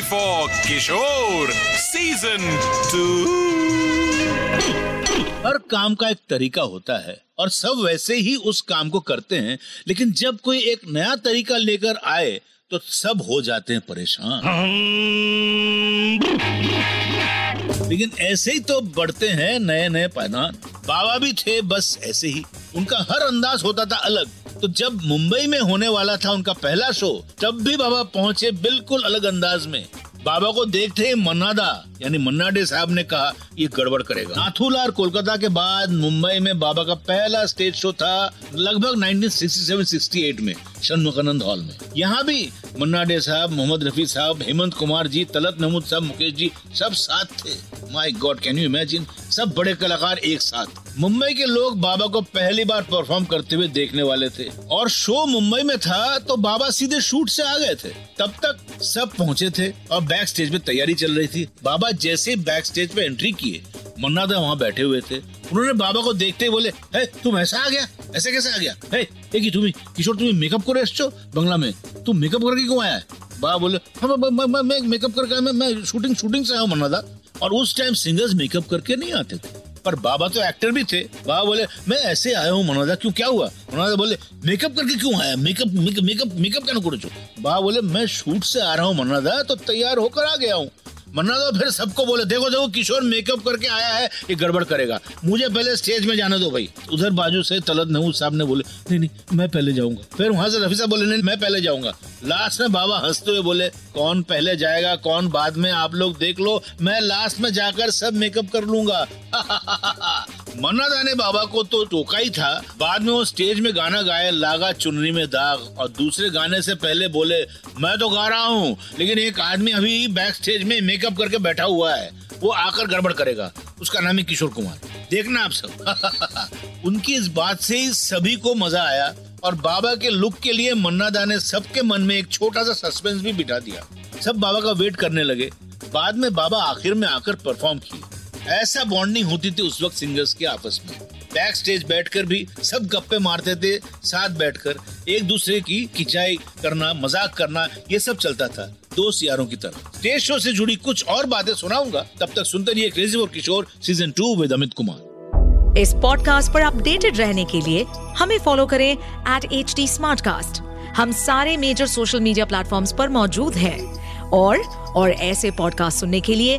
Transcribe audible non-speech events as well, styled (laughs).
For Kishore Season 2 हर काम का एक तरीका होता है और सब वैसे ही उस काम को करते हैं, लेकिन जब कोई एक नया तरीका लेकर आए तो सब हो जाते हैं परेशान। लेकिन ऐसे ही तो बढ़ते हैं नए नए पैदान बाबा भी थे बस ऐसे ही। उनका हर अंदाज होता था अलग। तो जब मुंबई में होने वाला था उनका पहला शो, तब भी बाबा पहुँचे बिल्कुल अलग अंदाज में। बाबा को देखते ही मन्नादा, यानी मन्ना डे साहब ने कहा, ये गड़बड़ करेगा। नाथुलार कोलकाता के बाद मुंबई में बाबा का पहला स्टेज शो था लगभग 1967-68 में शनमुखानंद हॉल में। यहाँ भी मन्ना डे साहब, मोहम्मद रफी साहब, हेमंत कुमार जी, तलत महमूद साहब, मुकेश जी सब साथ थे। My god can you imagine सब बड़े कलाकार एक साथ। मुंबई के लोग बाबा को पहली बार परफॉर्म करते हुए देखने वाले थे। और शो मुंबई में था तो बाबा सीधे शूट से आ गए थे। तब तक सब पहुँचे थे और बैक स्टेज में तैयारी चल रही थी। बाबा जैसे बैक स्टेज पे एंट्री किए मन्ना दा वहाँ बैठे हुए थे। उन्होंने बाबा को देखते ही बोले, है, तुम ऐसा आ गया? ऐसे कैसे आ गया? है तुम्हें किशोर तुम्हें मेकअप करे एसছো बंगला में। तुम मेकअप करके क्यों आया? है बाबा बोले हाँ मैं- मेकअप करके मैं शूटिंग शूटिंग से आया हूँ मन्ना दा और उस टाइम सिंगर्स मेकअप करके नहीं आते थे। पर बाबा तो एक्टर भी थे। बाबा बोले, मैं ऐसे आया हूँ मनोजा क्यों, क्या हुआ? मनोजा बोले मेकअप करके क्यों आया? मेकअप मेकअप मेकअप क्या करो बाबा बोले, मैं शूट से आ रहा हूँ मनोजा तो तैयार होकर आ गया हूँ। मन्ना दो, फिर सबको बोले, देखो देखो, किशोर मेकअप करके आया है, ये गड़बड़ करेगा। मुझे पहले स्टेज में जाने दो भाई। उधर बाजू से तलत नहू साहब ने बोले, नहीं नहीं, मैं पहले जाऊँगा। फिर वहाँ से रफी साहब बोले, नहीं मैं पहले जाऊँगा। लास्ट में बाबा हँसते हुए बोले, कौन पहले जाएगा, कौन बाद में? आप लोग देख लो, मैं लास्ट में जाकर सब मेकअप कर लूँगा। (laughs) मन्ना दा ने बाबा को तो टोका ही था। बाद में वो स्टेज में गाना गाए लागा चुनरी में दाग, और दूसरे गाने से पहले बोले, मैं तो गा रहा हूँ, लेकिन एक आदमी अभी बैक स्टेज में मेकअप करके बैठा हुआ है। वो आकर गड़बड़ करेगा। उसका नाम है किशोर कुमार। देखना आप सब। (laughs) उनकी इस बात से ही सभी को मज़ा आया, और बाबा के लुक के लिए मन्ना दा ने सबके मन में एक छोटा सा सस्पेंस भी बिठा दिया। सब बाबा का वेट करने लगे। बाद में बाबा आखिर में आकर परफॉर्म किए। ऐसा बॉन्डिंग होती थी उस वक्त सिंगर्स के आपस में। बैक स्टेज बैठकर भी सब गप्पे मारते थे, साथ बैठकर एक दूसरे की खिंचाई करना, मज़ाक करना, ये सब चलता था, दोस्त यारों की तरह। स्टेज शो से जुड़ी कुछ और बातें सुनाऊँगा, तब तक सुनते रहिए crazy for Kishore season two with Amit Kumar इस पॉडकास्ट पर अपडेटेड रहने के लिए हमें फॉलो करें एट एच टी हम सारे मेजर सोशल मीडिया प्लेटफॉर्म्स पर मौजूद हैं। और और ऐसे पॉडकास्ट सुनने के लिए